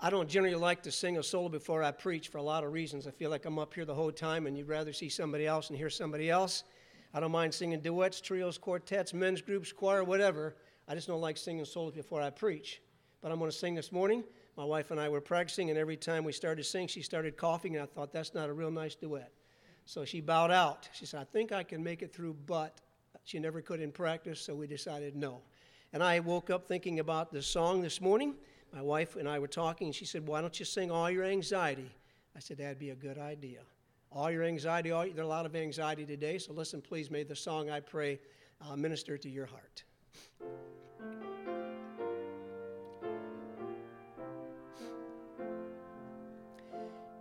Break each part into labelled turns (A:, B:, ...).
A: I don't generally like to sing a solo before I preach for a lot of reasons. I feel like I'm up here the whole time and you'd rather see somebody else and hear somebody else. I don't mind singing duets, trios, quartets, men's groups, choir, whatever. I just don't like singing solos before I preach. But I'm going to sing this morning. My wife and I were practicing, and every time we started to sing, she started coughing, and I thought, that's not a real nice duet. So she bowed out. She said, I think I can make it through, but she never could in practice, so we decided no. And I woke up thinking about the song this morning my wife and I were talking, and she said, Why don't you sing All Your Anxiety? I said, That'd be a good idea. All your anxiety, all, there's a lot of anxiety today, so listen, please. May the song I pray uh, minister to your heart.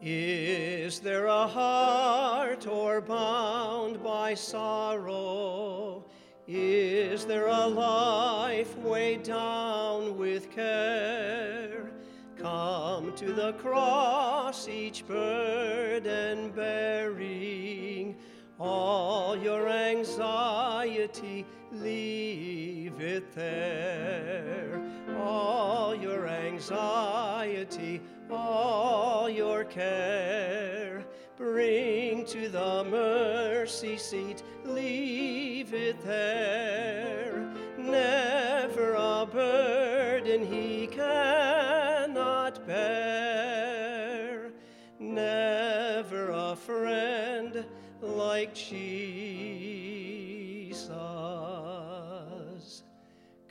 A: Is there a heart or bound by sorrow? Is there a life weighed down with care? Come to the cross, each burden bearing. All your anxiety, leave it there. All your anxiety, all your care Bring to the mercy seat, leave it there. Never a burden he cannot bear. Never a friend like Jesus.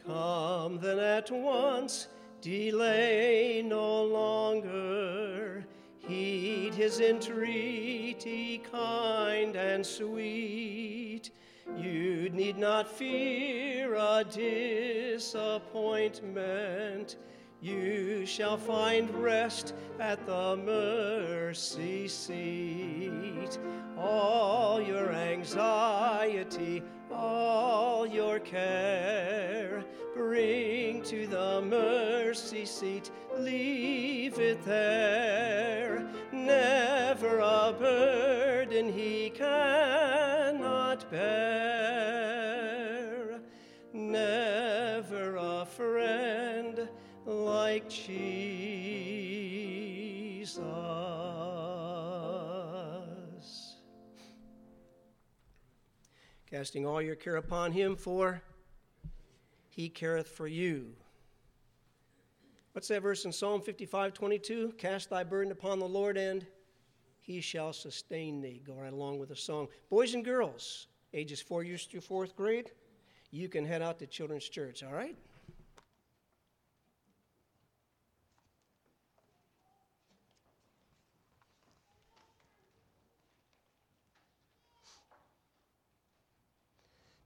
A: Come then at once, delay no longer his entreaty, kind and sweet. You need not fear a disappointment. You shall find rest at the mercy seat. All your anxiety, all your care, bring to the mercy seat. Leave it there. Never a burden he cannot bear. Never a friend like Jesus. Casting all your care upon him, for he careth for you. What's that verse in Psalm 55 22? Cast thy burden upon the Lord, and he shall sustain thee. Go right along with the song. Boys and girls, ages four years through fourth grade, you can head out to Children's Church, all right?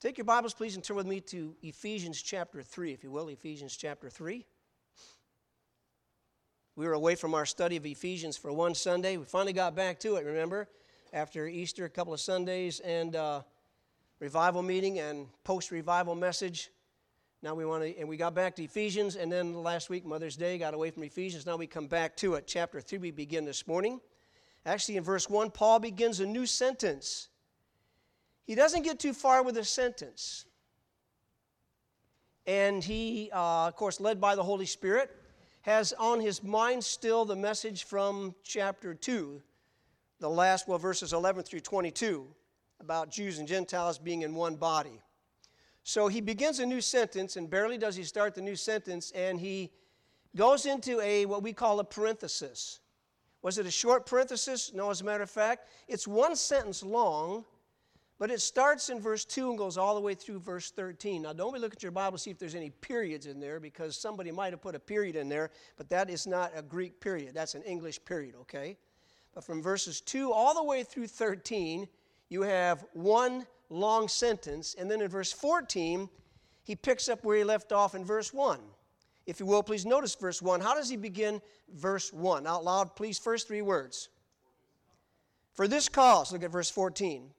A: Take your Bibles, please, and turn with me to Ephesians chapter 3, if you will. Ephesians chapter 3. We were away from our study of Ephesians for one Sunday. We finally got back to it, remember? After Easter, a couple of Sundays, and uh, revival meeting and post revival message. Now we want to, and we got back to Ephesians, and then last week, Mother's Day, got away from Ephesians. Now we come back to it. Chapter 3, we begin this morning. Actually, in verse 1, Paul begins a new sentence. He doesn't get too far with a sentence. And he, uh, of course, led by the Holy Spirit, has on his mind still the message from chapter 2, the last, well, verses 11 through 22, about Jews and Gentiles being in one body. So he begins a new sentence, and barely does he start the new sentence, and he goes into a what we call a parenthesis. Was it a short parenthesis? No, as a matter of fact, it's one sentence long, but it starts in verse 2 and goes all the way through verse 13. Now, don't we look at your Bible see if there's any periods in there because somebody might have put a period in there, but that is not a Greek period. That's an English period, okay? But from verses 2 all the way through 13, you have one long sentence. And then in verse 14, he picks up where he left off in verse 1. If you will, please notice verse 1. How does he begin verse 1? Out loud, please, first three words. For this cause, look at verse 14.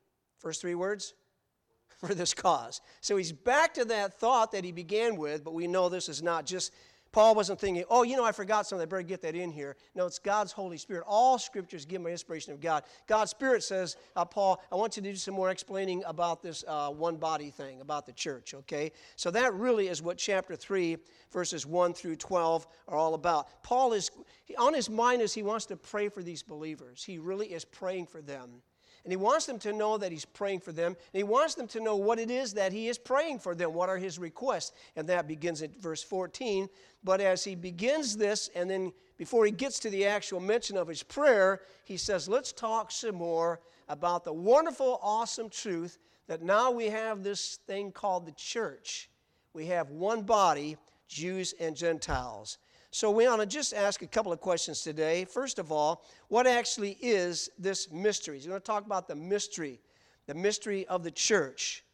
A: First three words? For this cause. So he's back to that thought that he began with, but we know this is not just Paul wasn't thinking, oh, you know, I forgot something, I better get that in here. No, it's God's Holy Spirit. All scriptures is given by inspiration of God. God's Spirit says, uh, Paul, I want you to do some more explaining about this uh, one body thing, about the church, okay? So that really is what chapter 3, verses 1 through 12 are all about. Paul is, on his mind is he wants to pray for these believers. He really is praying for them. And he wants them to know that he's praying for them. And he wants them to know what it is that he is praying for them. What are his requests? And that begins at verse 14. But as he begins this, and then before he gets to the actual mention of his prayer, he says, Let's talk some more about the wonderful, awesome truth that now we have this thing called the church. We have one body, Jews and Gentiles. So we want to just ask a couple of questions today. First of all, what actually is this mystery? We're going to talk about the mystery, the mystery of the church.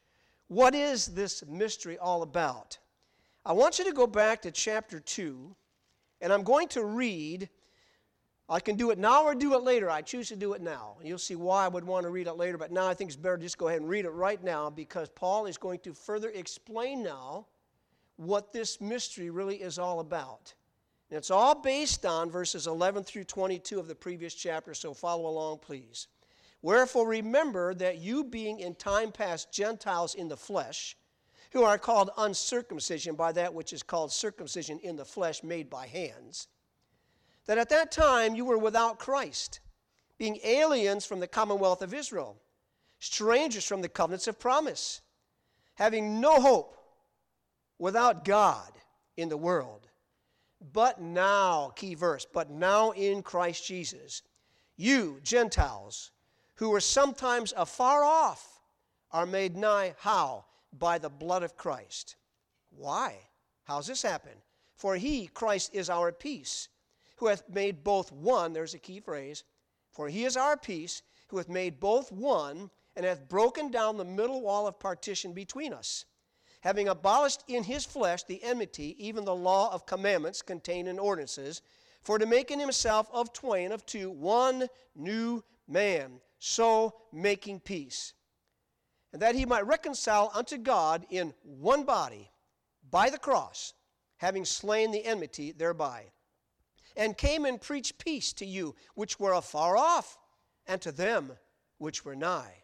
A: What is this mystery all about? I want you to go back to chapter 2, and I'm going to read. I can do it now or do it later. I choose to do it now. You'll see why I would want to read it later, but now I think it's better just go ahead and read it right now because Paul is going to further explain now what this mystery really is all about. And it's all based on verses 11 through 22 of the previous chapter, so follow along, please. Wherefore, remember that you, being in time past Gentiles in the flesh, who are called uncircumcision by that which is called circumcision in the flesh made by hands, that at that time you were without Christ, being aliens from the commonwealth of Israel, strangers from the covenants of promise, having no hope, without God in the world. But now, key verse, but now in Christ Jesus, you, Gentiles, who were sometimes afar off, are made nigh. How? By the blood of Christ. Why? How's this happen? For he, Christ, is our peace, who hath made both one, there's a key phrase, for he is our peace, who hath made both one, and hath broken down the middle wall of partition between us having abolished in his flesh the enmity, even the law of commandments contained in ordinances, for to make in himself of twain, of two, one new man, so making peace. And that he might reconcile unto God in one body by the cross, having slain the enmity thereby. And came and preached peace to you which were afar off, and to them which were nigh.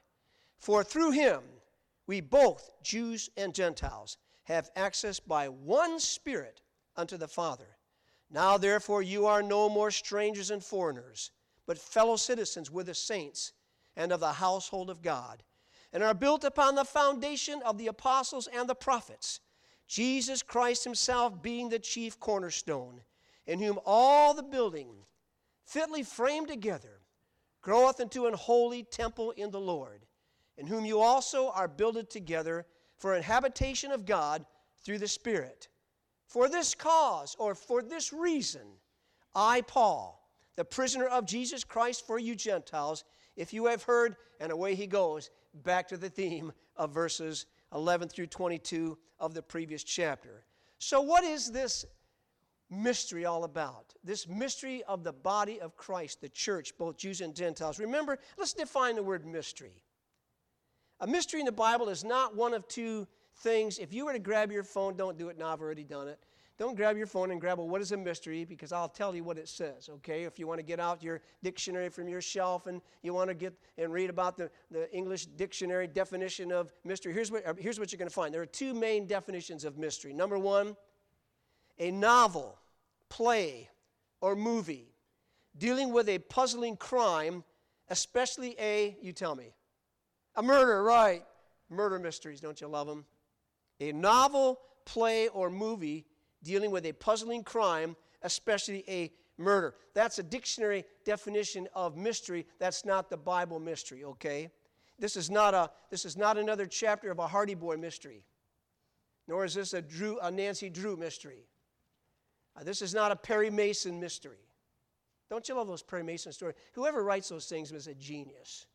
A: For through him, we both, Jews and Gentiles, have access by one Spirit unto the Father. Now, therefore, you are no more strangers and foreigners, but fellow citizens with the saints and of the household of God, and are built upon the foundation of the apostles and the prophets, Jesus Christ Himself being the chief cornerstone, in whom all the building, fitly framed together, groweth into an holy temple in the Lord in whom you also are builded together for an habitation of God through the Spirit. For this cause, or for this reason, I, Paul, the prisoner of Jesus Christ for you Gentiles, if you have heard, and away he goes, back to the theme of verses 11 through 22 of the previous chapter. So, what is this mystery all about? This mystery of the body of Christ, the church, both Jews and Gentiles. Remember, let's define the word mystery. A mystery in the Bible is not one of two things. If you were to grab your phone, don't do it now, I've already done it. Don't grab your phone and grab, well, what is a mystery? Because I'll tell you what it says, okay? If you want to get out your dictionary from your shelf and you want to get and read about the, the English dictionary definition of mystery, here's what, uh, here's what you're going to find. There are two main definitions of mystery. Number one, a novel, play, or movie dealing with a puzzling crime, especially a, you tell me, a murder, right. Murder mysteries, don't you love them? A novel, play, or movie dealing with a puzzling crime, especially a murder. That's a dictionary definition of mystery. That's not the Bible mystery, okay? This is not, a, this is not another chapter of a Hardy Boy mystery, nor is this a, Drew, a Nancy Drew mystery. Uh, this is not a Perry Mason mystery. Don't you love those Perry Mason stories? Whoever writes those things is a genius.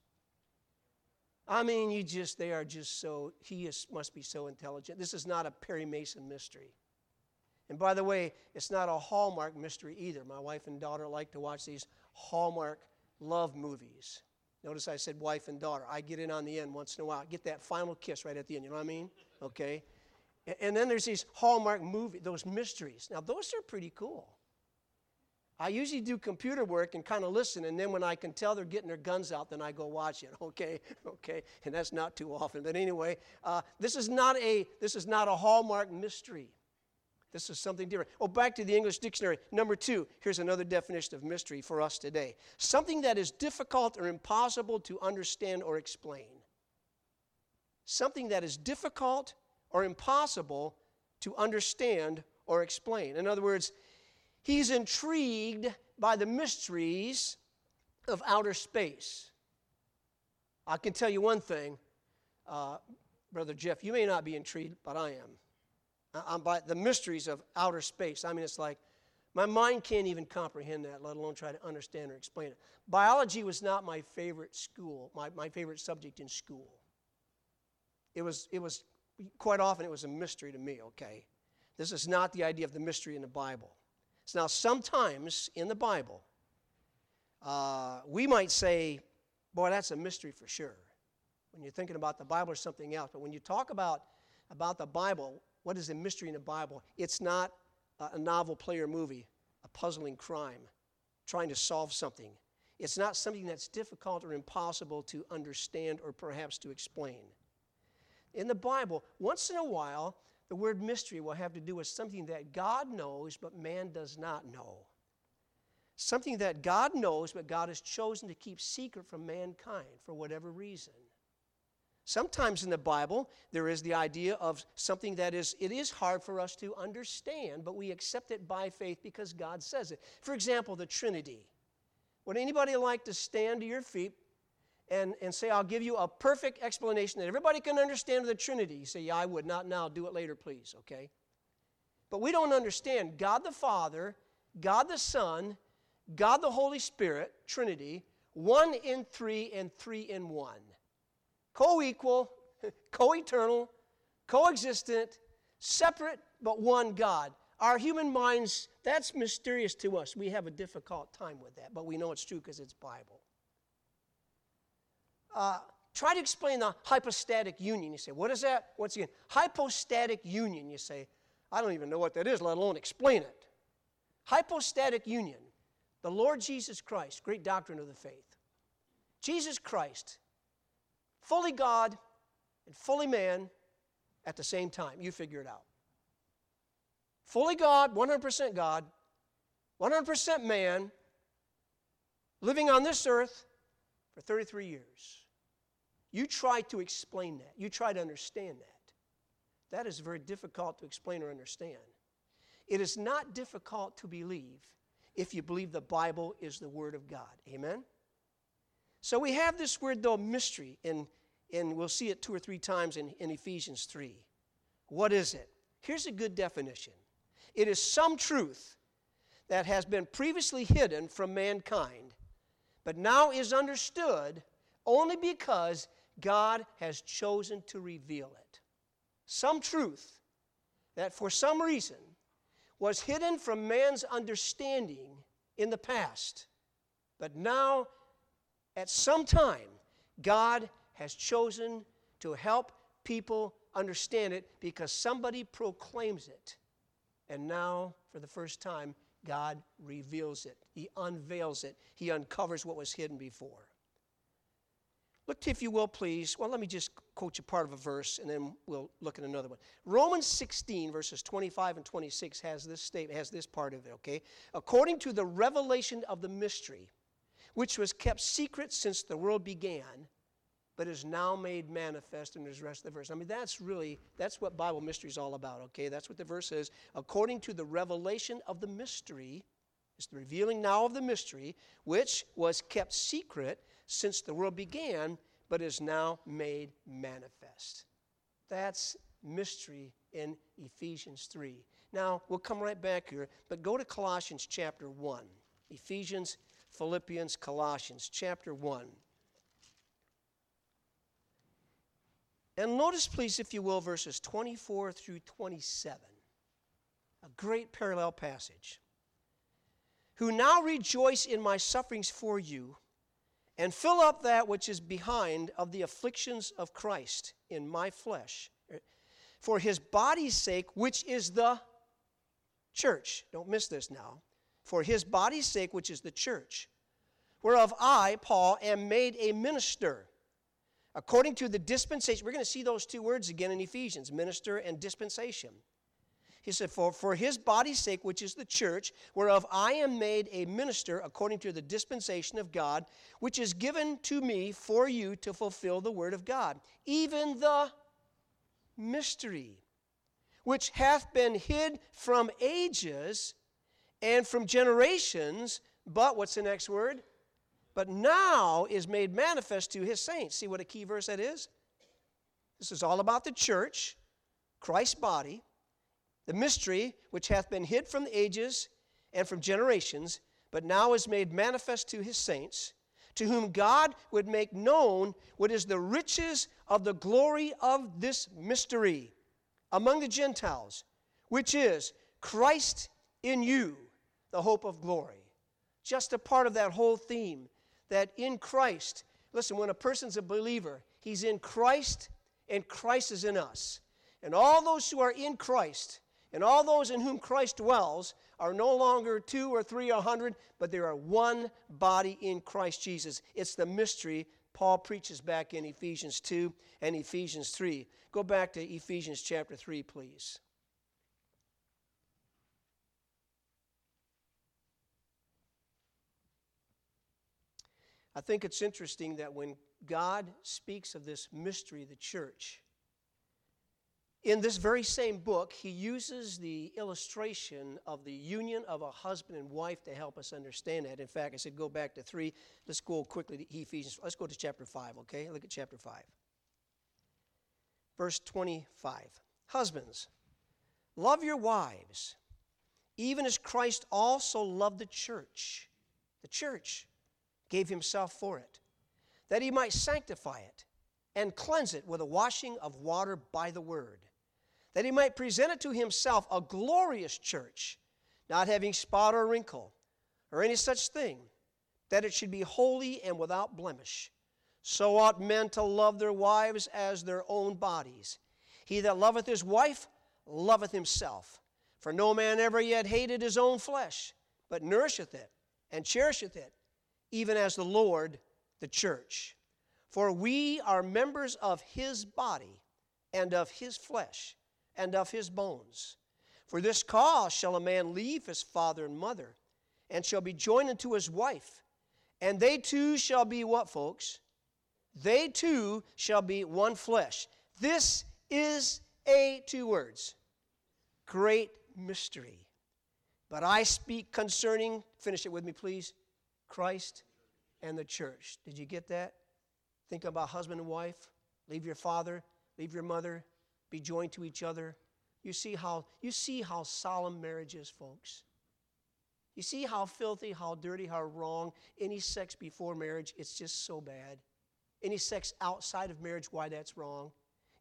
A: I mean, you just, they are just so, he is, must be so intelligent. This is not a Perry Mason mystery. And by the way, it's not a Hallmark mystery either. My wife and daughter like to watch these Hallmark love movies. Notice I said wife and daughter. I get in on the end once in a while. Get that final kiss right at the end, you know what I mean? Okay? And then there's these Hallmark movies, those mysteries. Now, those are pretty cool. I usually do computer work and kind of listen, and then when I can tell they're getting their guns out, then I go watch it. Okay, okay, and that's not too often. But anyway, uh, this is not a this is not a hallmark mystery. This is something different. Oh, back to the English dictionary. Number two. Here's another definition of mystery for us today: something that is difficult or impossible to understand or explain. Something that is difficult or impossible to understand or explain. In other words He's intrigued by the mysteries of outer space. I can tell you one thing, uh, Brother Jeff, you may not be intrigued, but I am. I'm by the mysteries of outer space. I mean, it's like my mind can't even comprehend that, let alone try to understand or explain it. Biology was not my favorite school, my, my favorite subject in school. It was, it was, quite often, it was a mystery to me, okay? This is not the idea of the mystery in the Bible. So now, sometimes in the Bible, uh, we might say, boy, that's a mystery for sure. When you're thinking about the Bible or something else. But when you talk about, about the Bible, what is a mystery in the Bible? It's not a, a novel play or movie, a puzzling crime, trying to solve something. It's not something that's difficult or impossible to understand or perhaps to explain. In the Bible, once in a while, the word mystery will have to do with something that God knows but man does not know. Something that God knows but God has chosen to keep secret from mankind for whatever reason. Sometimes in the Bible, there is the idea of something that is, it is hard for us to understand, but we accept it by faith because God says it. For example, the Trinity. Would anybody like to stand to your feet, and, and say, I'll give you a perfect explanation that everybody can understand of the Trinity. You say, Yeah, I would. Not now. Do it later, please. Okay? But we don't understand God the Father, God the Son, God the Holy Spirit, Trinity, one in three and three in one. Co equal, co eternal, coexistent, separate, but one God. Our human minds, that's mysterious to us. We have a difficult time with that, but we know it's true because it's Bible. Uh, try to explain the hypostatic union. You say, what is that? Once again, hypostatic union. You say, I don't even know what that is, let alone explain it. Hypostatic union. The Lord Jesus Christ, great doctrine of the faith. Jesus Christ, fully God and fully man at the same time. You figure it out. Fully God, 100% God, 100% man, living on this earth for 33 years. You try to explain that. You try to understand that. That is very difficult to explain or understand. It is not difficult to believe if you believe the Bible is the Word of God. Amen? So we have this word, though, mystery, and, and we'll see it two or three times in, in Ephesians 3. What is it? Here's a good definition it is some truth that has been previously hidden from mankind, but now is understood only because God has chosen to reveal it. Some truth that for some reason was hidden from man's understanding in the past, but now at some time, God has chosen to help people understand it because somebody proclaims it. And now, for the first time, God reveals it. He unveils it. He uncovers what was hidden before. Look, if you will, please. Well, let me just quote you part of a verse and then we'll look at another one. Romans 16, verses 25 and 26 has this statement, has this part of it, okay? According to the revelation of the mystery, which was kept secret since the world began, but is now made manifest in the rest of the verse. I mean, that's really, that's what Bible mystery is all about, okay? That's what the verse says. According to the revelation of the mystery, it's the revealing now of the mystery, which was kept secret since the world began, but is now made manifest. That's mystery in Ephesians 3. Now, we'll come right back here, but go to Colossians chapter 1. Ephesians, Philippians, Colossians chapter 1. And notice, please, if you will, verses 24 through 27. A great parallel passage. Who now rejoice in my sufferings for you and fill up that which is behind of the afflictions of Christ in my flesh, er, for his body's sake, which is the church. Don't miss this now. For his body's sake, which is the church, whereof I, Paul, am made a minister. According to the dispensation, we're going to see those two words again in Ephesians minister and dispensation. He said, for, for his body's sake, which is the church, whereof I am made a minister according to the dispensation of God, which is given to me for you to fulfill the word of God, even the mystery, which hath been hid from ages and from generations, but what's the next word? But now is made manifest to his saints. See what a key verse that is? This is all about the church, Christ's body, the mystery which hath been hid from the ages and from generations, but now is made manifest to his saints, to whom God would make known what is the riches of the glory of this mystery among the Gentiles, which is Christ in you, the hope of glory. Just a part of that whole theme that in Christ, listen, when a person's a believer, he's in Christ and Christ is in us. And all those who are in Christ, and all those in whom Christ dwells, are no longer two or three or a hundred, but there are one body in Christ Jesus. It's the mystery Paul preaches back in Ephesians 2 and Ephesians 3. Go back to Ephesians chapter 3, please. I think it's interesting that when God speaks of this mystery, the church, in this very same book, he uses the illustration of the union of a husband and wife to help us understand that. In fact, I said go back to 3. Let's go quickly to Ephesians. Let's go to chapter 5, okay? Look at chapter 5. Verse 25. Husbands, love your wives, even as Christ also loved the church. The church gave himself for it, that he might sanctify it and cleanse it with a washing of water by the word, that he might present it to himself a glorious church, not having spot or wrinkle or any such thing, that it should be holy and without blemish. So ought men to love their wives as their own bodies. He that loveth his wife loveth himself. For no man ever yet hated his own flesh, but nourisheth it and cherisheth it even as the Lord the church. For we are members of his body and of his flesh and of his bones. For this cause shall a man leave his father and mother and shall be joined unto his wife. And they two shall be what, folks? They two shall be one flesh. This is a, two words, great mystery. But I speak concerning, finish it with me, please Christ and the church. Did you get that? Think about husband and wife. Leave your father, leave your mother, be joined to each other. You see how you see how solemn marriage is, folks. You see how filthy, how dirty, how wrong any sex before marriage, it's just so bad. Any sex outside of marriage, why that's wrong.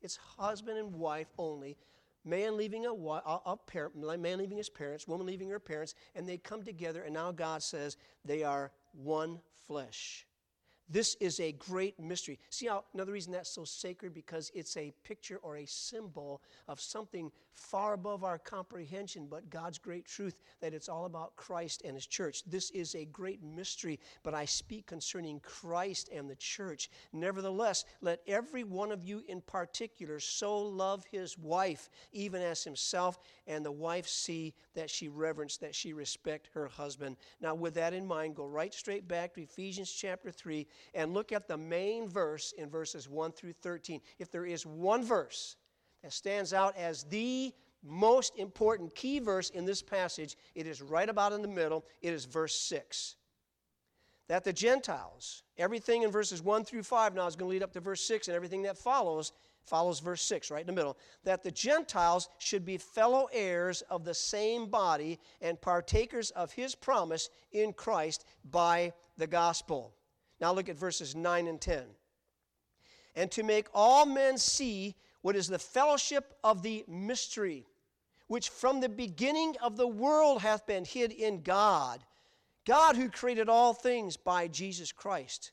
A: It's husband and wife only. Man leaving a, a, a parent, man leaving his parents, woman leaving her parents, and they come together, and now God says they are one flesh. This is a great mystery. See how another reason that's so sacred because it's a picture or a symbol of something far above our comprehension, but God's great truth that it's all about Christ and His church. This is a great mystery, but I speak concerning Christ and the church. Nevertheless, let every one of you in particular so love his wife, even as himself, and the wife see that she reverence, that she respect her husband. Now, with that in mind, go right straight back to Ephesians chapter 3 and look at the main verse in verses 1 through 13. If there is one verse that stands out as the most important key verse in this passage, it is right about in the middle. It is verse 6. That the Gentiles, everything in verses 1 through 5 now is going to lead up to verse 6, and everything that follows follows verse 6 right in the middle that the gentiles should be fellow heirs of the same body and partakers of his promise in christ by the gospel now look at verses 9 and 10. And to make all men see what is the fellowship of the mystery, which from the beginning of the world hath been hid in God, God who created all things by Jesus Christ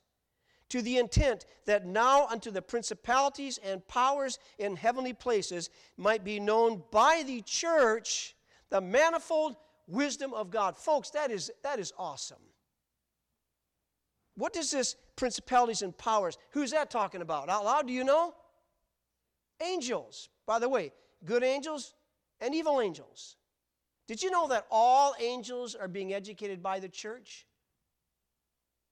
A: to the intent that now unto the principalities and powers in heavenly places might be known by the church the manifold wisdom of God. Folks, that is, that is awesome. What does this principalities and powers, who's that talking about? Out loud, do you know? Angels. By the way, good angels and evil angels. Did you know that all angels are being educated by the church?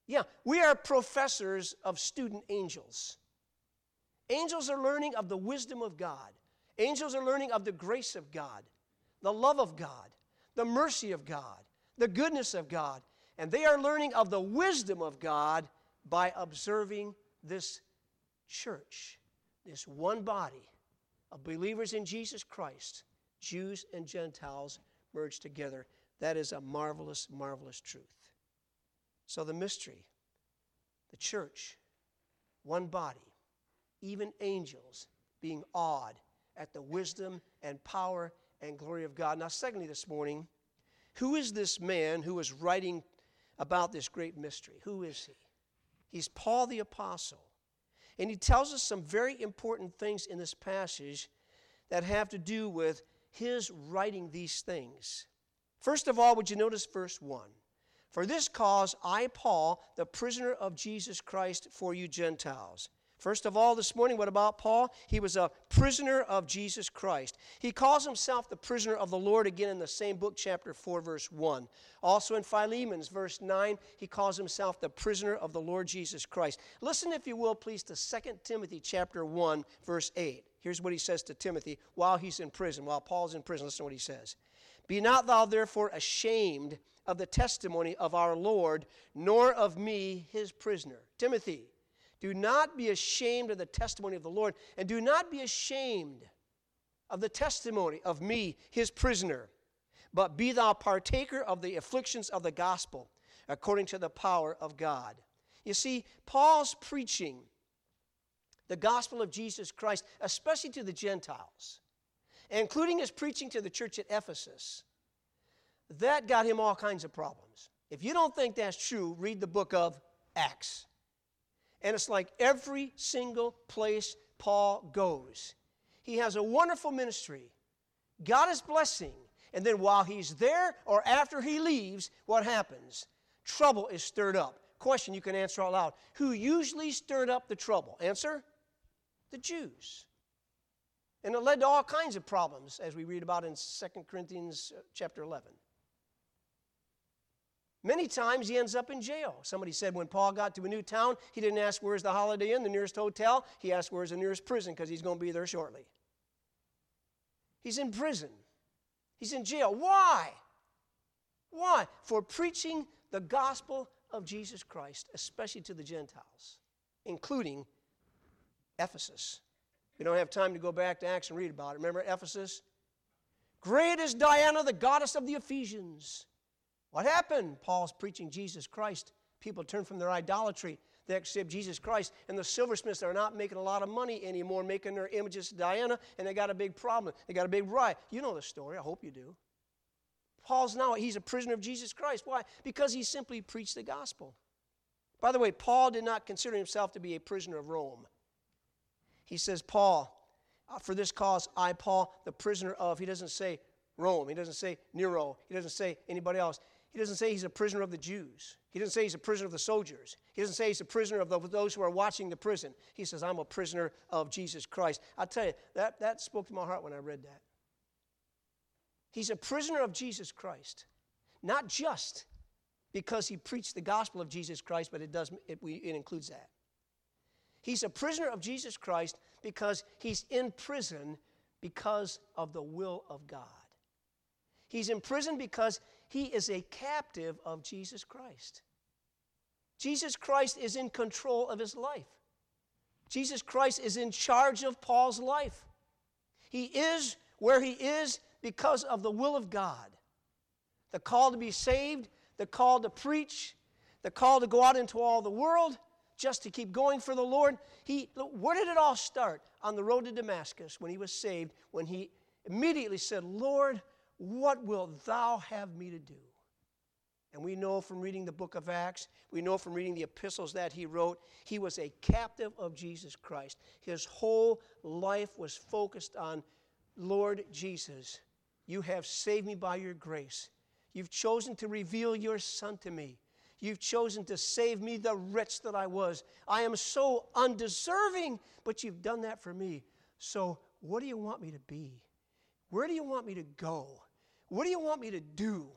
A: Yeah, we are professors of student angels. Angels are learning of the wisdom of God. Angels are learning of the grace of God, the love of God, the mercy of God, the goodness of God. And they are learning of the wisdom of God by observing this church, this one body of believers in Jesus Christ, Jews and Gentiles merged together. That is a marvelous, marvelous truth. So, the mystery, the church, one body, even angels being awed at the wisdom and power and glory of God. Now, secondly, this morning, who is this man who is writing about this great mystery? Who is he? He's Paul the Apostle. And he tells us some very important things in this passage that have to do with his writing these things. First of all, would you notice verse 1? For this cause, I, Paul, the prisoner of Jesus Christ for you Gentiles. First of all, this morning, what about Paul? He was a prisoner of Jesus Christ. He calls himself the prisoner of the Lord again in the same book, chapter 4, verse 1. Also in Philemon's, verse 9, he calls himself the prisoner of the Lord Jesus Christ. Listen, if you will, please, to 2 Timothy chapter 1, verse 8. Here's what he says to Timothy while he's in prison, while Paul's in prison. Listen to what he says. Be not thou therefore ashamed of the testimony of our Lord, nor of me, his prisoner. Timothy, do not be ashamed of the testimony of the Lord, and do not be ashamed of the testimony of me, his prisoner, but be thou partaker of the afflictions of the gospel, according to the power of God. You see, Paul's preaching the gospel of Jesus Christ, especially to the Gentiles, including his preaching to the church at Ephesus, that got him all kinds of problems. If you don't think that's true, read the book of Acts. And it's like every single place Paul goes, he has a wonderful ministry. God is blessing. And then while he's there or after he leaves, what happens? Trouble is stirred up. Question you can answer out loud. Who usually stirred up the trouble? Answer? The Jews. And it led to all kinds of problems, as we read about in 2 Corinthians uh, chapter 11. Many times he ends up in jail. Somebody said when Paul got to a new town, he didn't ask where's the Holiday Inn, the nearest hotel. He asked where's the nearest prison because he's going to be there shortly. He's in prison. He's in jail. Why? Why? For preaching the gospel of Jesus Christ, especially to the Gentiles, including Ephesus. We don't have time to go back to Acts and read about it. Remember Ephesus? Great is Diana, the goddess of the Ephesians. What happened? Paul's preaching Jesus Christ. People turn from their idolatry. They accept Jesus Christ. And the silversmiths are not making a lot of money anymore, making their images to Diana, and they got a big problem. They got a big riot. You know the story. I hope you do. Paul's now, he's a prisoner of Jesus Christ. Why? Because he simply preached the gospel. By the way, Paul did not consider himself to be a prisoner of Rome. He says, Paul, uh, for this cause, I, Paul, the prisoner of, he doesn't say Rome. He doesn't say Nero. He doesn't say anybody else. He doesn't say he's a prisoner of the Jews. He doesn't say he's a prisoner of the soldiers. He doesn't say he's a prisoner of those who are watching the prison. He says, I'm a prisoner of Jesus Christ. I tell you, that, that spoke to my heart when I read that. He's a prisoner of Jesus Christ, not just because he preached the gospel of Jesus Christ, but it, does, it, we, it includes that. He's a prisoner of Jesus Christ because he's in prison because of the will of God. He's in prison because he is a captive of Jesus Christ. Jesus Christ is in control of his life. Jesus Christ is in charge of Paul's life. He is where he is because of the will of God. The call to be saved, the call to preach, the call to go out into all the world, just to keep going for the Lord. He, where did it all start? On the road to Damascus when he was saved, when he immediately said, Lord, what wilt thou have me to do? And we know from reading the book of Acts, we know from reading the epistles that he wrote, he was a captive of Jesus Christ. His whole life was focused on Lord Jesus, you have saved me by your grace. You've chosen to reveal your Son to me. You've chosen to save me, the wretch that I was. I am so undeserving, but you've done that for me. So, what do you want me to be? Where do you want me to go? What do you want me to do?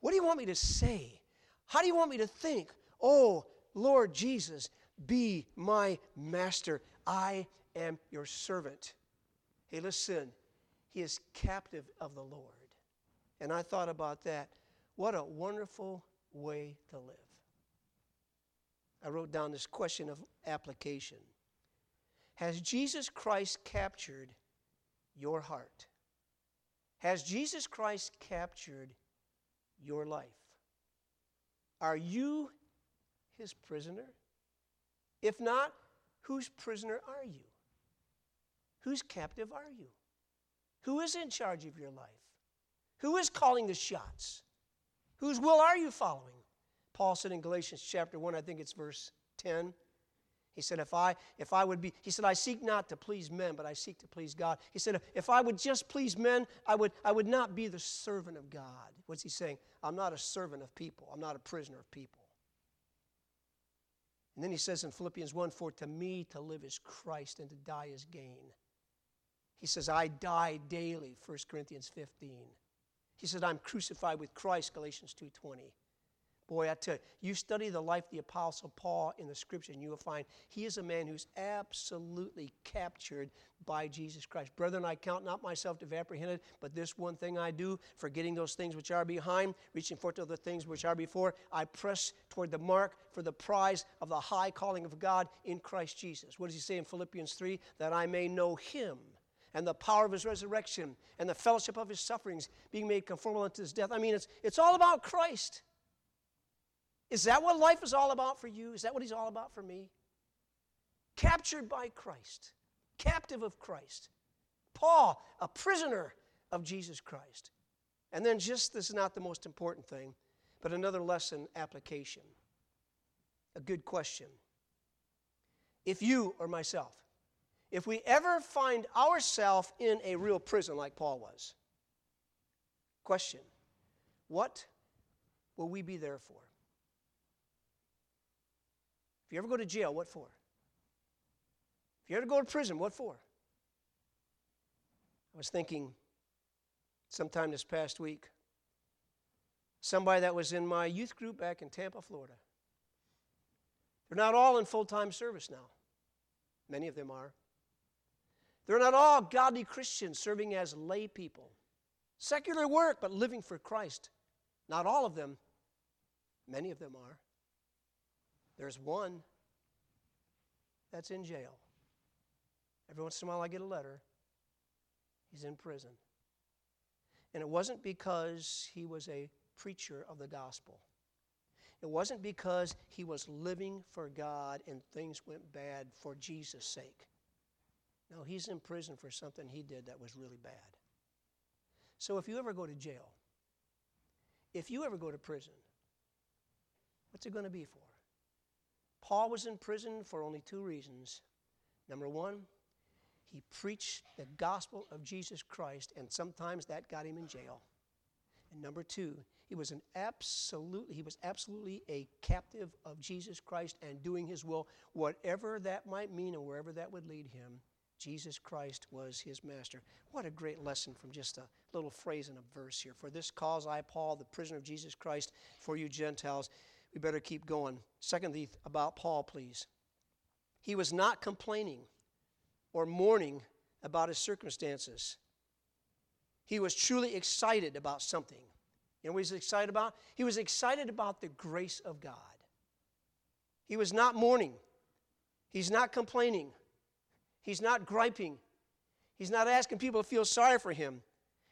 A: What do you want me to say? How do you want me to think? Oh, Lord Jesus, be my master. I am your servant. Hey, listen, he is captive of the Lord. And I thought about that. What a wonderful way to live. I wrote down this question of application Has Jesus Christ captured your heart? Has Jesus Christ captured your life? Are you his prisoner? If not, whose prisoner are you? Whose captive are you? Who is in charge of your life? Who is calling the shots? Whose will are you following? Paul said in Galatians chapter 1, I think it's verse 10. He said, if I, if I would be, he said, I seek not to please men, but I seek to please God. He said, if I would just please men, I would, I would not be the servant of God. What's he saying? I'm not a servant of people. I'm not a prisoner of people. And then he says in Philippians 1 For to me to live is Christ and to die is gain. He says, I die daily, 1 Corinthians 15. He said, I'm crucified with Christ, Galatians 2.20. Boy, I tell you, you study the life of the Apostle Paul in the Scripture, and you will find he is a man who's absolutely captured by Jesus Christ. Brethren, I count not myself to have apprehended, but this one thing I do, forgetting those things which are behind, reaching forth to the things which are before, I press toward the mark for the prize of the high calling of God in Christ Jesus. What does he say in Philippians 3? That I may know him and the power of his resurrection and the fellowship of his sufferings, being made conformable unto his death. I mean, it's, it's all about Christ. Is that what life is all about for you? Is that what he's all about for me? Captured by Christ, captive of Christ. Paul, a prisoner of Jesus Christ. And then, just this is not the most important thing, but another lesson application. A good question. If you or myself if we ever find ourselves in a real prison like Paul was, question what will we be there for? You ever go to jail, what for? If you ever go to prison, what for? I was thinking sometime this past week, somebody that was in my youth group back in Tampa, Florida. They're not all in full time service now, many of them are. They're not all godly Christians serving as lay people. Secular work, but living for Christ. Not all of them. Many of them are. There's one that's in jail. Every once in a while, I get a letter. He's in prison. And it wasn't because he was a preacher of the gospel. It wasn't because he was living for God and things went bad for Jesus' sake. No, he's in prison for something he did that was really bad. So if you ever go to jail, if you ever go to prison, what's it going to be for? Paul was in prison for only two reasons. Number one, he preached the gospel of Jesus Christ, and sometimes that got him in jail. And number two, he was an absolutely he was absolutely a captive of Jesus Christ and doing his will, whatever that might mean and wherever that would lead him. Jesus Christ was his master. What a great lesson from just a little phrase in a verse here. For this cause I, Paul, the prisoner of Jesus Christ, for you Gentiles. We better keep going. Secondly, about Paul, please. He was not complaining or mourning about his circumstances. He was truly excited about something. You know what he was excited about? He was excited about the grace of God. He was not mourning. He's not complaining. He's not griping. He's not asking people to feel sorry for him.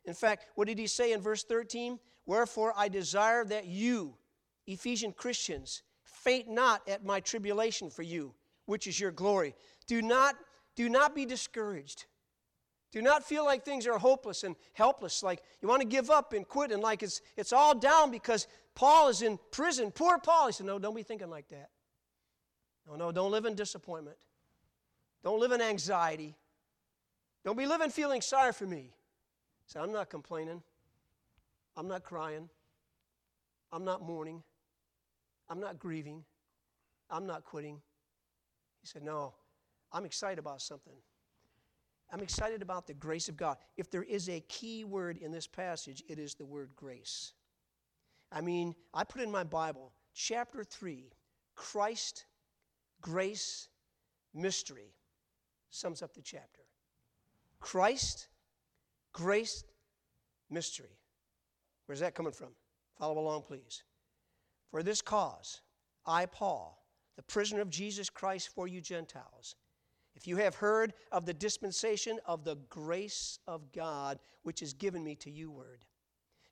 A: In fact, what did he say in verse 13? Wherefore I desire that you, Ephesian Christians, faint not at my tribulation for you, which is your glory. Do not, do not be discouraged. Do not feel like things are hopeless and helpless, like you want to give up and quit, and like it's, it's all down because Paul is in prison. Poor Paul. He said, No, don't be thinking like that. No, no, don't live in disappointment. Don't live in anxiety. Don't be living feeling sorry for me. Say, I'm not complaining. I'm not crying. I'm not mourning. I'm not grieving. I'm not quitting. He said, No, I'm excited about something. I'm excited about the grace of God. If there is a key word in this passage, it is the word grace. I mean, I put in my Bible, chapter 3, Christ, grace, mystery, sums up the chapter. Christ, grace, mystery. Where's that coming from? Follow along, please. For this cause, I, Paul, the prisoner of Jesus Christ for you Gentiles, if you have heard of the dispensation of the grace of God which is given me to you, word,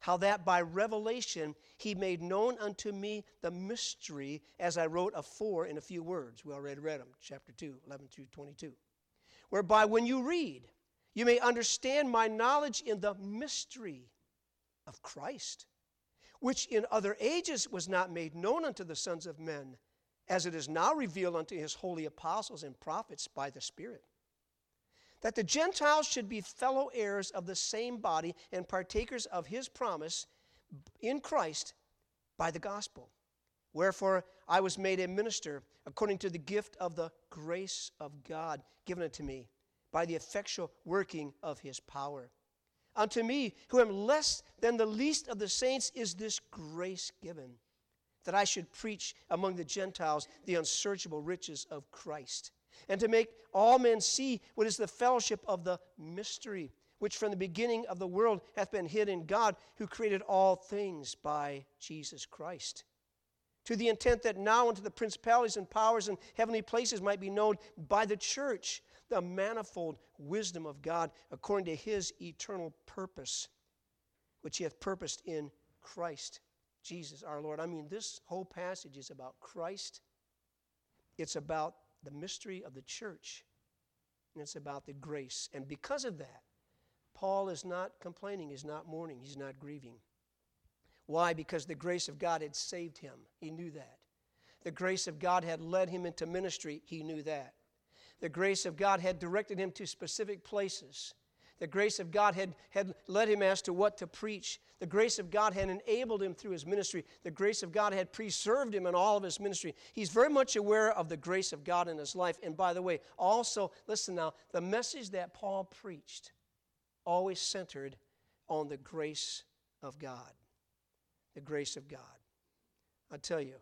A: how that by revelation he made known unto me the mystery, as I wrote afore in a few words. We already read them, chapter 2, 11 through 22. Whereby when you read, you may understand my knowledge in the mystery of Christ, which in other ages was not made known unto the sons of men as it is now revealed unto his holy apostles and prophets by the Spirit. That the Gentiles should be fellow heirs of the same body and partakers of his promise in Christ by the gospel. Wherefore I was made a minister according to the gift of the grace of God given unto me by the effectual working of his power. Unto me, who am less than the least of the saints, is this grace given that I should preach among the Gentiles the unsearchable riches of Christ, and to make all men see what is the fellowship of the mystery, which from the beginning of the world hath been hid in God, who created all things by Jesus Christ. To the intent that now unto the principalities and powers and heavenly places might be known by the church the manifold wisdom of God according to his eternal purpose, which he hath purposed in Christ Jesus our Lord. I mean, this whole passage is about Christ, it's about the mystery of the church, and it's about the grace. And because of that, Paul is not complaining, he's not mourning, he's not grieving. Why? Because the grace of God had saved him. He knew that. The grace of God had led him into ministry. He knew that. The grace of God had directed him to specific places. The grace of God had, had led him as to what to preach. The grace of God had enabled him through his ministry. The grace of God had preserved him in all of his ministry. He's very much aware of the grace of God in his life. And by the way, also, listen now, the message that Paul preached always centered on the grace of God. The grace of God. I tell you,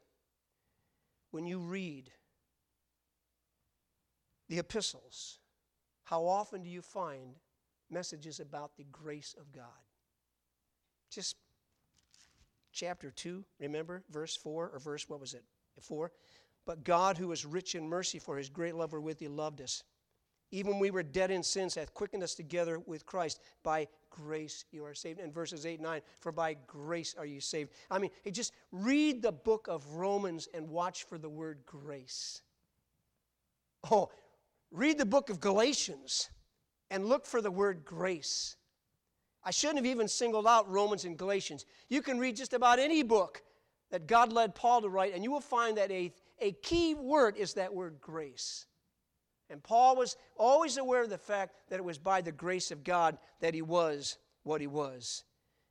A: when you read the epistles, how often do you find messages about the grace of God. Just chapter 2, remember, verse 4, or verse, what was it? 4. But God, who is rich in mercy for his great love wherewith he loved us, even when we were dead in sins, hath quickened us together with Christ. By grace you are saved. And verses 8 and 9, for by grace are you saved. I mean, hey, just read the book of Romans and watch for the word grace. Oh, read the book of Galatians and look for the word grace. I shouldn't have even singled out Romans and Galatians. You can read just about any book that God led Paul to write, and you will find that a, a key word is that word grace. And Paul was always aware of the fact that it was by the grace of God that he was what he was.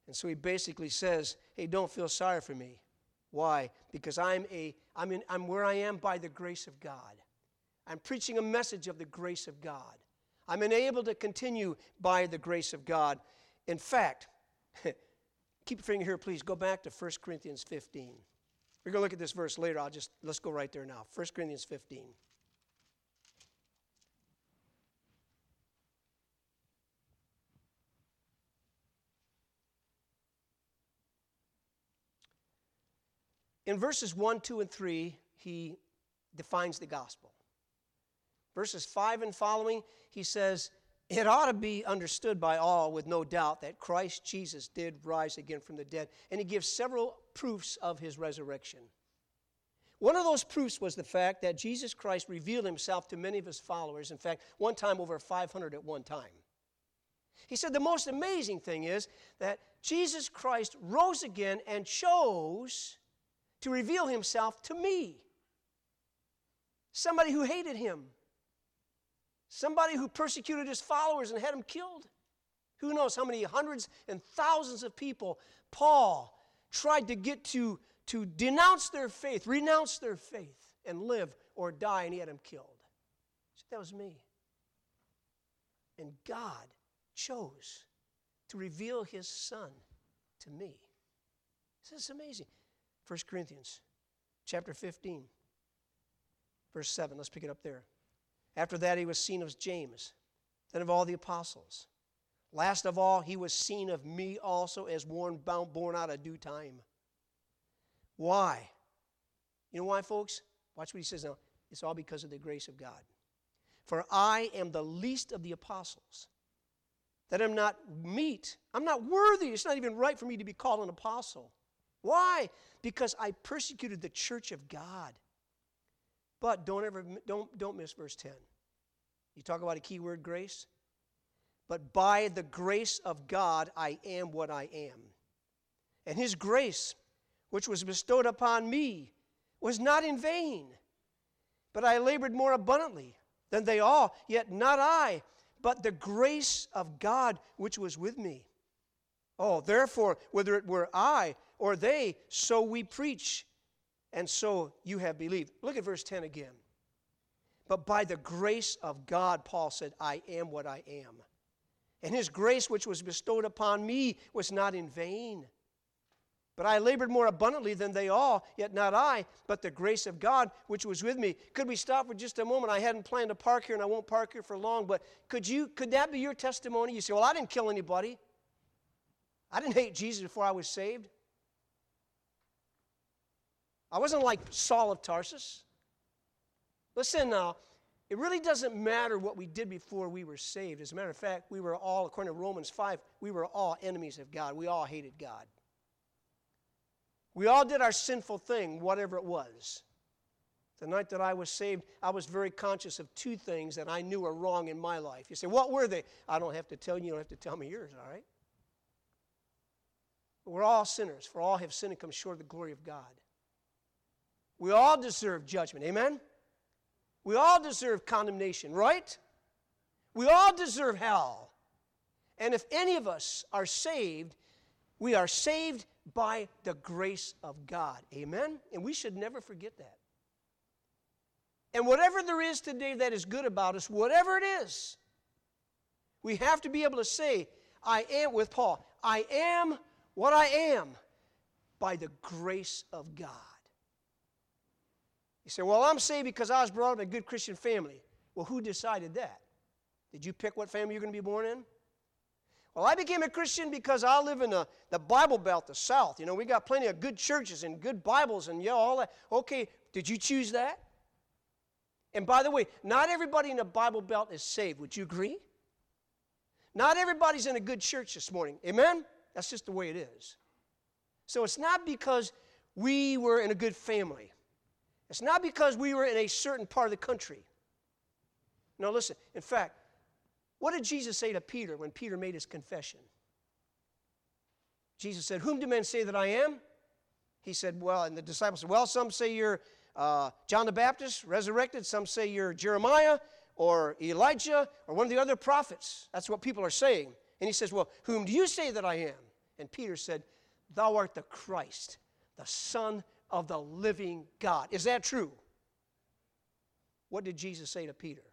A: And so he basically says, Hey, don't feel sorry for me. Why? Because I'm, a, I'm, in, I'm where I am by the grace of God. I'm preaching a message of the grace of God. I'm enabled to continue by the grace of God. In fact, keep your finger here, please. Go back to 1 Corinthians 15. We're going to look at this verse later. I'll just, let's go right there now. 1 Corinthians 15. In verses 1, 2, and 3, he defines the gospel. Verses 5 and following, he says, It ought to be understood by all with no doubt that Christ Jesus did rise again from the dead. And he gives several proofs of his resurrection. One of those proofs was the fact that Jesus Christ revealed himself to many of his followers. In fact, one time over 500 at one time. He said the most amazing thing is that Jesus Christ rose again and chose to reveal himself to me. Somebody who hated him, somebody who persecuted his followers and had them killed. Who knows how many hundreds and thousands of people Paul tried to get to, to denounce their faith, renounce their faith, and live or die, and he had them killed. So that was me. And God chose to reveal his son to me. This is amazing. 1 Corinthians chapter 15, verse 7. Let's pick it up there. After that, he was seen of James, then of all the apostles. Last of all, he was seen of me also as one born out of due time. Why? You know why, folks? Watch what he says now. It's all because of the grace of God. For I am the least of the apostles, that I'm not meet. I'm not worthy. It's not even right for me to be called an apostle. Why? Because I persecuted the church of God. But don't ever don't don't miss verse 10. You talk about a key word grace. But by the grace of God I am what I am. And his grace, which was bestowed upon me, was not in vain. But I labored more abundantly than they all, yet not I, but the grace of God which was with me. Oh, therefore, whether it were I or they, so we preach, and so you have believed. Look at verse 10 again. But by the grace of God, Paul said, I am what I am. And his grace, which was bestowed upon me, was not in vain. But I labored more abundantly than they all, yet not I, but the grace of God which was with me. Could we stop for just a moment? I hadn't planned to park here and I won't park here for long, but could you could that be your testimony? You say, Well, I didn't kill anybody. I didn't hate Jesus before I was saved. I wasn't like Saul of Tarsus. Listen now, it really doesn't matter what we did before we were saved. As a matter of fact, we were all, according to Romans 5, we were all enemies of God. We all hated God. We all did our sinful thing, whatever it was. The night that I was saved, I was very conscious of two things that I knew were wrong in my life. You say, What were they? I don't have to tell you, you don't have to tell me yours, all right? But we're all sinners, for all have sinned and come short of the glory of God. We all deserve judgment. Amen? We all deserve condemnation, right? We all deserve hell. And if any of us are saved, we are saved by the grace of God. Amen? And we should never forget that. And whatever there is today that is good about us, whatever it is, we have to be able to say, I am, with Paul, I am what I am by the grace of God. You say, Well, I'm saved because I was brought up in a good Christian family. Well, who decided that? Did you pick what family you're going to be born in? Well, I became a Christian because I live in the, the Bible Belt, the South. You know, we got plenty of good churches and good Bibles and yeah, all that. Okay, did you choose that? And by the way, not everybody in the Bible Belt is saved. Would you agree? Not everybody's in a good church this morning. Amen? That's just the way it is. So it's not because we were in a good family. It's not because we were in a certain part of the country. No, listen. In fact, what did Jesus say to Peter when Peter made his confession? Jesus said, Whom do men say that I am? He said, Well, and the disciples said, Well, some say you're uh, John the Baptist, resurrected. Some say you're Jeremiah or Elijah or one of the other prophets. That's what people are saying. And he says, Well, whom do you say that I am? And Peter said, Thou art the Christ, the Son of the living God. Is that true? What did Jesus say to Peter?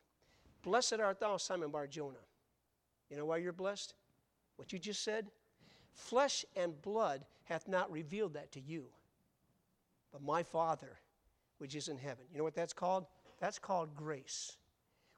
A: Blessed art thou, Simon Bar Jonah. You know why you're blessed? What you just said? Flesh and blood hath not revealed that to you, but my Father which is in heaven. You know what that's called? That's called grace.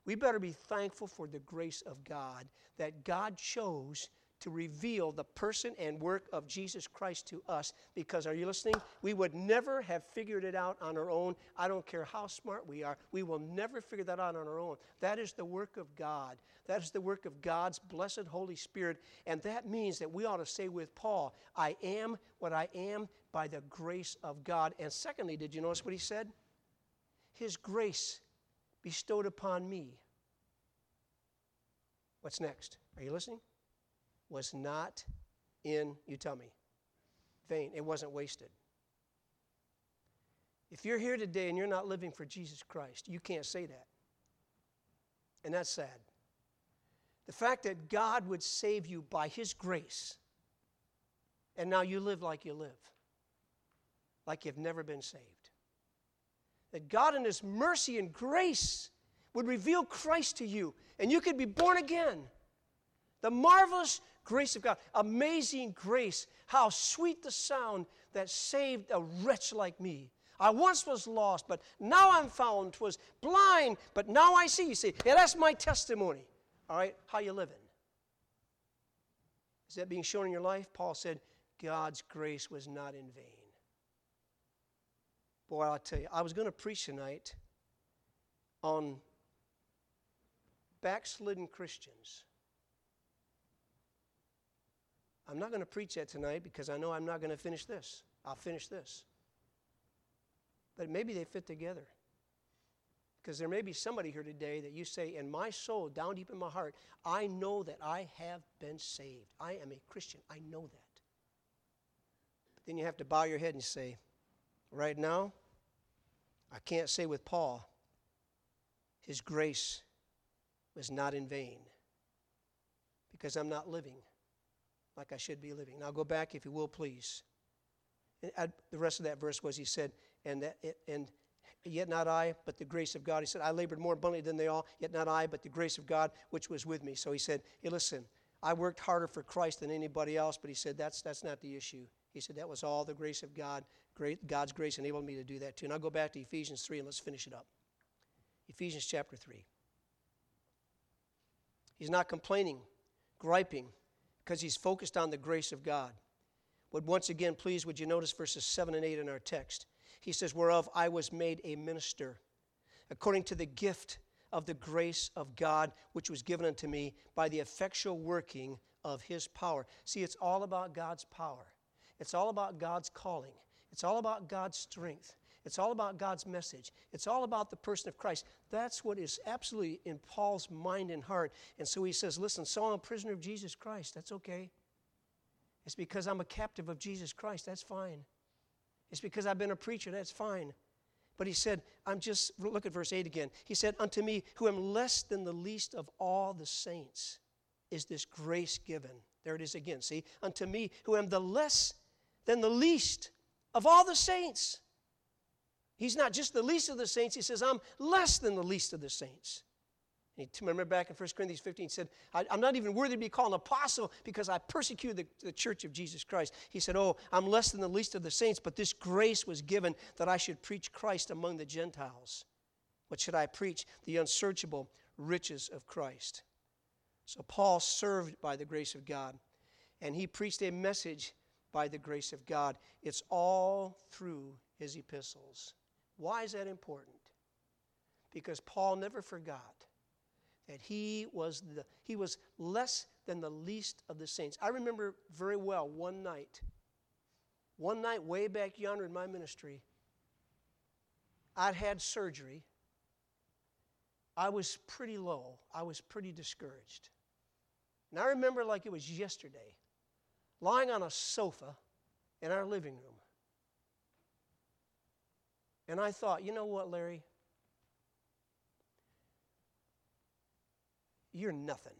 A: We better be thankful for the grace of God that God chose to reveal the person and work of Jesus Christ to us. Because, are you listening? We would never have figured it out on our own. I don't care how smart we are, we will never figure that out on our own. That is the work of God. That is the work of God's blessed Holy Spirit. And that means that we ought to say with Paul, I am what I am by the grace of God. And secondly, did you notice what he said? His grace bestowed upon me. What's next? Are you listening? Was not in, you tell me, vain. It wasn't wasted. If you're here today and you're not living for Jesus Christ, you can't say that. And that's sad. The fact that God would save you by His grace, and now you live like you live, like you've never been saved. That God, in His mercy and grace, would reveal Christ to you, and you could be born again. The marvelous grace of God, amazing grace, how sweet the sound that saved a wretch like me. I once was lost, but now I'm found. Was blind, but now I see. You see, yeah, that's my testimony. All right, how you living? Is that being shown in your life? Paul said, God's grace was not in vain. Boy, I'll tell you, I was going to preach tonight on backslidden Christians. I'm not going to preach that tonight because I know I'm not going to finish this. I'll finish this. But maybe they fit together. Because there may be somebody here today that you say, in my soul, down deep in my heart, I know that I have been saved. I am a Christian. I know that. But then you have to bow your head and say, right now, I can't say with Paul, his grace was not in vain because I'm not living like I should be living. Now go back, if you will, please. And the rest of that verse was he said, and, that, and yet not I, but the grace of God. He said, I labored more abundantly than they all, yet not I, but the grace of God which was with me. So he said, Hey, listen, I worked harder for Christ than anybody else, but he said, That's, that's not the issue. He said, That was all the grace of God. Great, God's grace enabled me to do that too. Now go back to Ephesians 3 and let's finish it up. Ephesians chapter 3. He's not complaining, griping, because he's focused on the grace of God. But once again, please, would you notice verses 7 and 8 in our text? He says, Whereof I was made a minister, according to the gift of the grace of God, which was given unto me by the effectual working of his power. See, it's all about God's power, it's all about God's calling, it's all about God's strength. It's all about God's message. It's all about the person of Christ. That's what is absolutely in Paul's mind and heart. And so he says, Listen, so I'm a prisoner of Jesus Christ. That's okay. It's because I'm a captive of Jesus Christ. That's fine. It's because I've been a preacher. That's fine. But he said, I'm just, look at verse 8 again. He said, Unto me, who am less than the least of all the saints, is this grace given. There it is again. See, unto me, who am the less than the least of all the saints. He's not just the least of the saints, he says, I'm less than the least of the saints. And he, remember back in 1 Corinthians 15, he said, I'm not even worthy to be called an apostle because I persecuted the, the church of Jesus Christ. He said, Oh, I'm less than the least of the saints, but this grace was given that I should preach Christ among the Gentiles. What should I preach? The unsearchable riches of Christ. So Paul served by the grace of God, and he preached a message by the grace of God. It's all through his epistles. Why is that important? Because Paul never forgot that he was, the, he was less than the least of the saints. I remember very well one night, one night way back yonder in my ministry, I'd had surgery. I was pretty low, I was pretty discouraged. And I remember like it was yesterday, lying on a sofa in our living room. And I thought, you know what, Larry? You're nothing.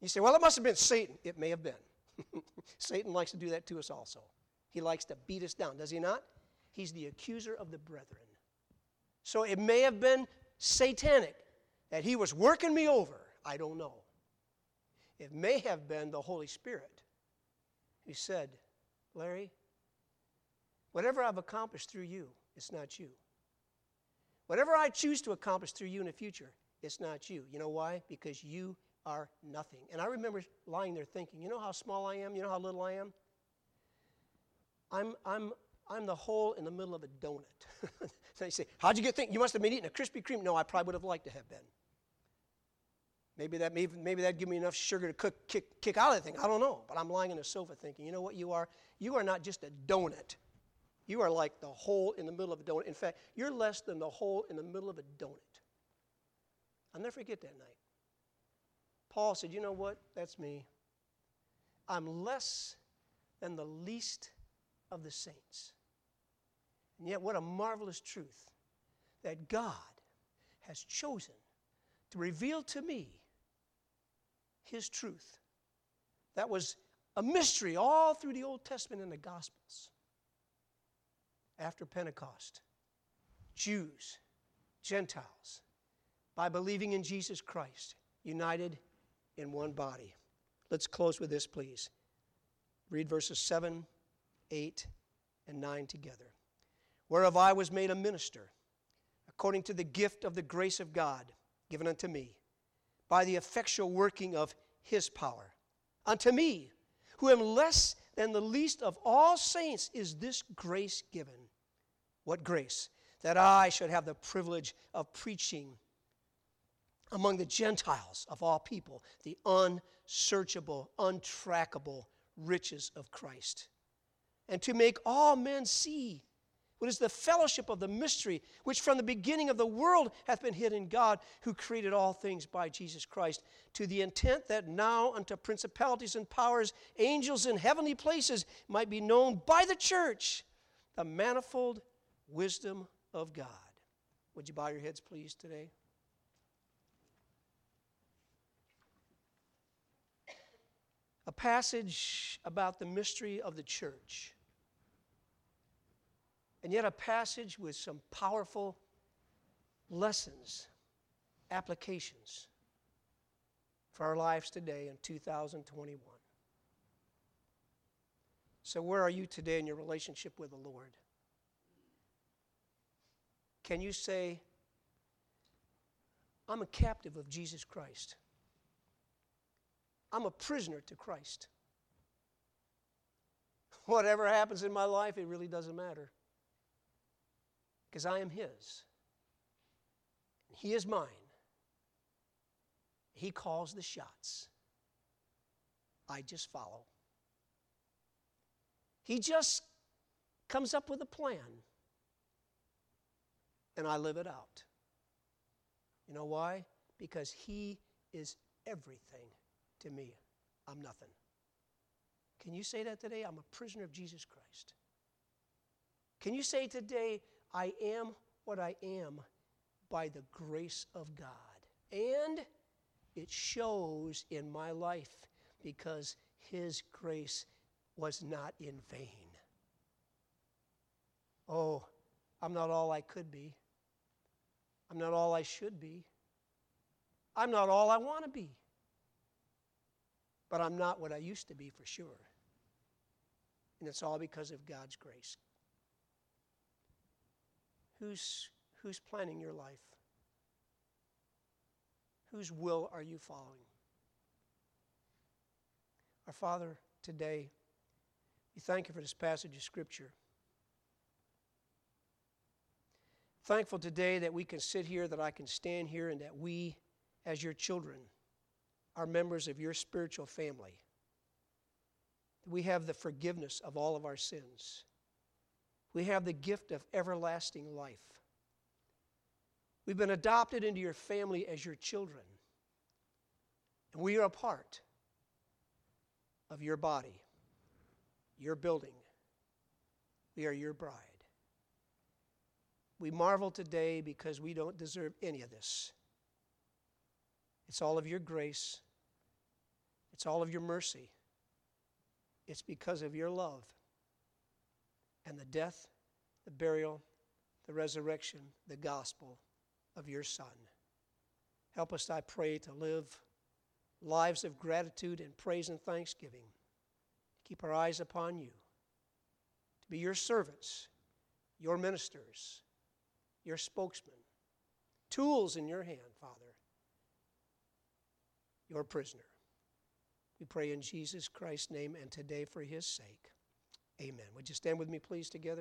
A: You say, well, it must have been Satan. It may have been. Satan likes to do that to us also. He likes to beat us down, does he not? He's the accuser of the brethren. So it may have been satanic that he was working me over. I don't know. It may have been the Holy Spirit who said, Larry, whatever I've accomplished through you, it's not you. Whatever I choose to accomplish through you in the future, it's not you. You know why? Because you are nothing. And I remember lying there thinking, you know how small I am? You know how little I am? I'm, I'm, I'm the hole in the middle of a donut. so you say, how'd you get think? You must have been eating a Krispy Kreme. No, I probably would have liked to have been. Maybe that maybe, maybe that'd give me enough sugar to cook, kick, kick out of the thing. I don't know. But I'm lying on the sofa thinking, you know what you are? You are not just a donut. You are like the hole in the middle of a donut. In fact, you're less than the hole in the middle of a donut. I'll never forget that night. Paul said, You know what? That's me. I'm less than the least of the saints. And yet, what a marvelous truth that God has chosen to reveal to me His truth. That was a mystery all through the Old Testament and the Gospels. After Pentecost, Jews, Gentiles, by believing in Jesus Christ, united in one body. Let's close with this, please. Read verses 7, 8, and 9 together. Whereof I was made a minister, according to the gift of the grace of God given unto me, by the effectual working of his power. Unto me, who am less than the least of all saints, is this grace given. What grace? That I should have the privilege of preaching among the Gentiles of all people the unsearchable, untrackable riches of Christ, and to make all men see what is the fellowship of the mystery which from the beginning of the world hath been hid in God, who created all things by Jesus Christ, to the intent that now unto principalities and powers, angels in heavenly places, might be known by the church the manifold wisdom of God. Would you bow your heads, please, today? a passage about the mystery of the church, and yet a passage with some powerful lessons, applications for our lives today in 2021. So, where are you today in your relationship with the Lord? Can you say, I'm a captive of Jesus Christ? I'm a prisoner to Christ. Whatever happens in my life, it really doesn't matter. Because I am His. He is mine. He calls the shots. I just follow. He just comes up with a plan, and I live it out. You know why? Because He is everything to me, I'm nothing. Can you say that today? I'm a prisoner of Jesus Christ. Can you say today, I am what I am by the grace of God? And it shows in my life because His grace was not in vain. Oh, I'm not all I could be. I'm not all I should be. I'm not all I want to be but I'm not what I used to be for sure. And it's all because of God's grace. Who's, who's planning your life? Whose will are you following? Our Father, today, we thank you for this passage of Scripture. Thankful today that we can sit here, that I can stand here, and that we, as your children, are members of your spiritual family. We have the forgiveness of all of our sins. We have the gift of everlasting life. We've been adopted into your family as your children. And we are a part of your body, your building. We are your bride. We marvel today because we don't deserve any of this. It's all of your grace it's all of your mercy. It's because of your love and the death, the burial, the resurrection, the gospel of your Son. Help us, I pray, to live lives of gratitude and praise and thanksgiving. To keep our eyes upon you, to be your servants, your ministers, your spokesmen, tools in your hand, Father, your prisoner. We pray in Jesus Christ's name and today for his sake. Amen. Would you stand with me, please, together?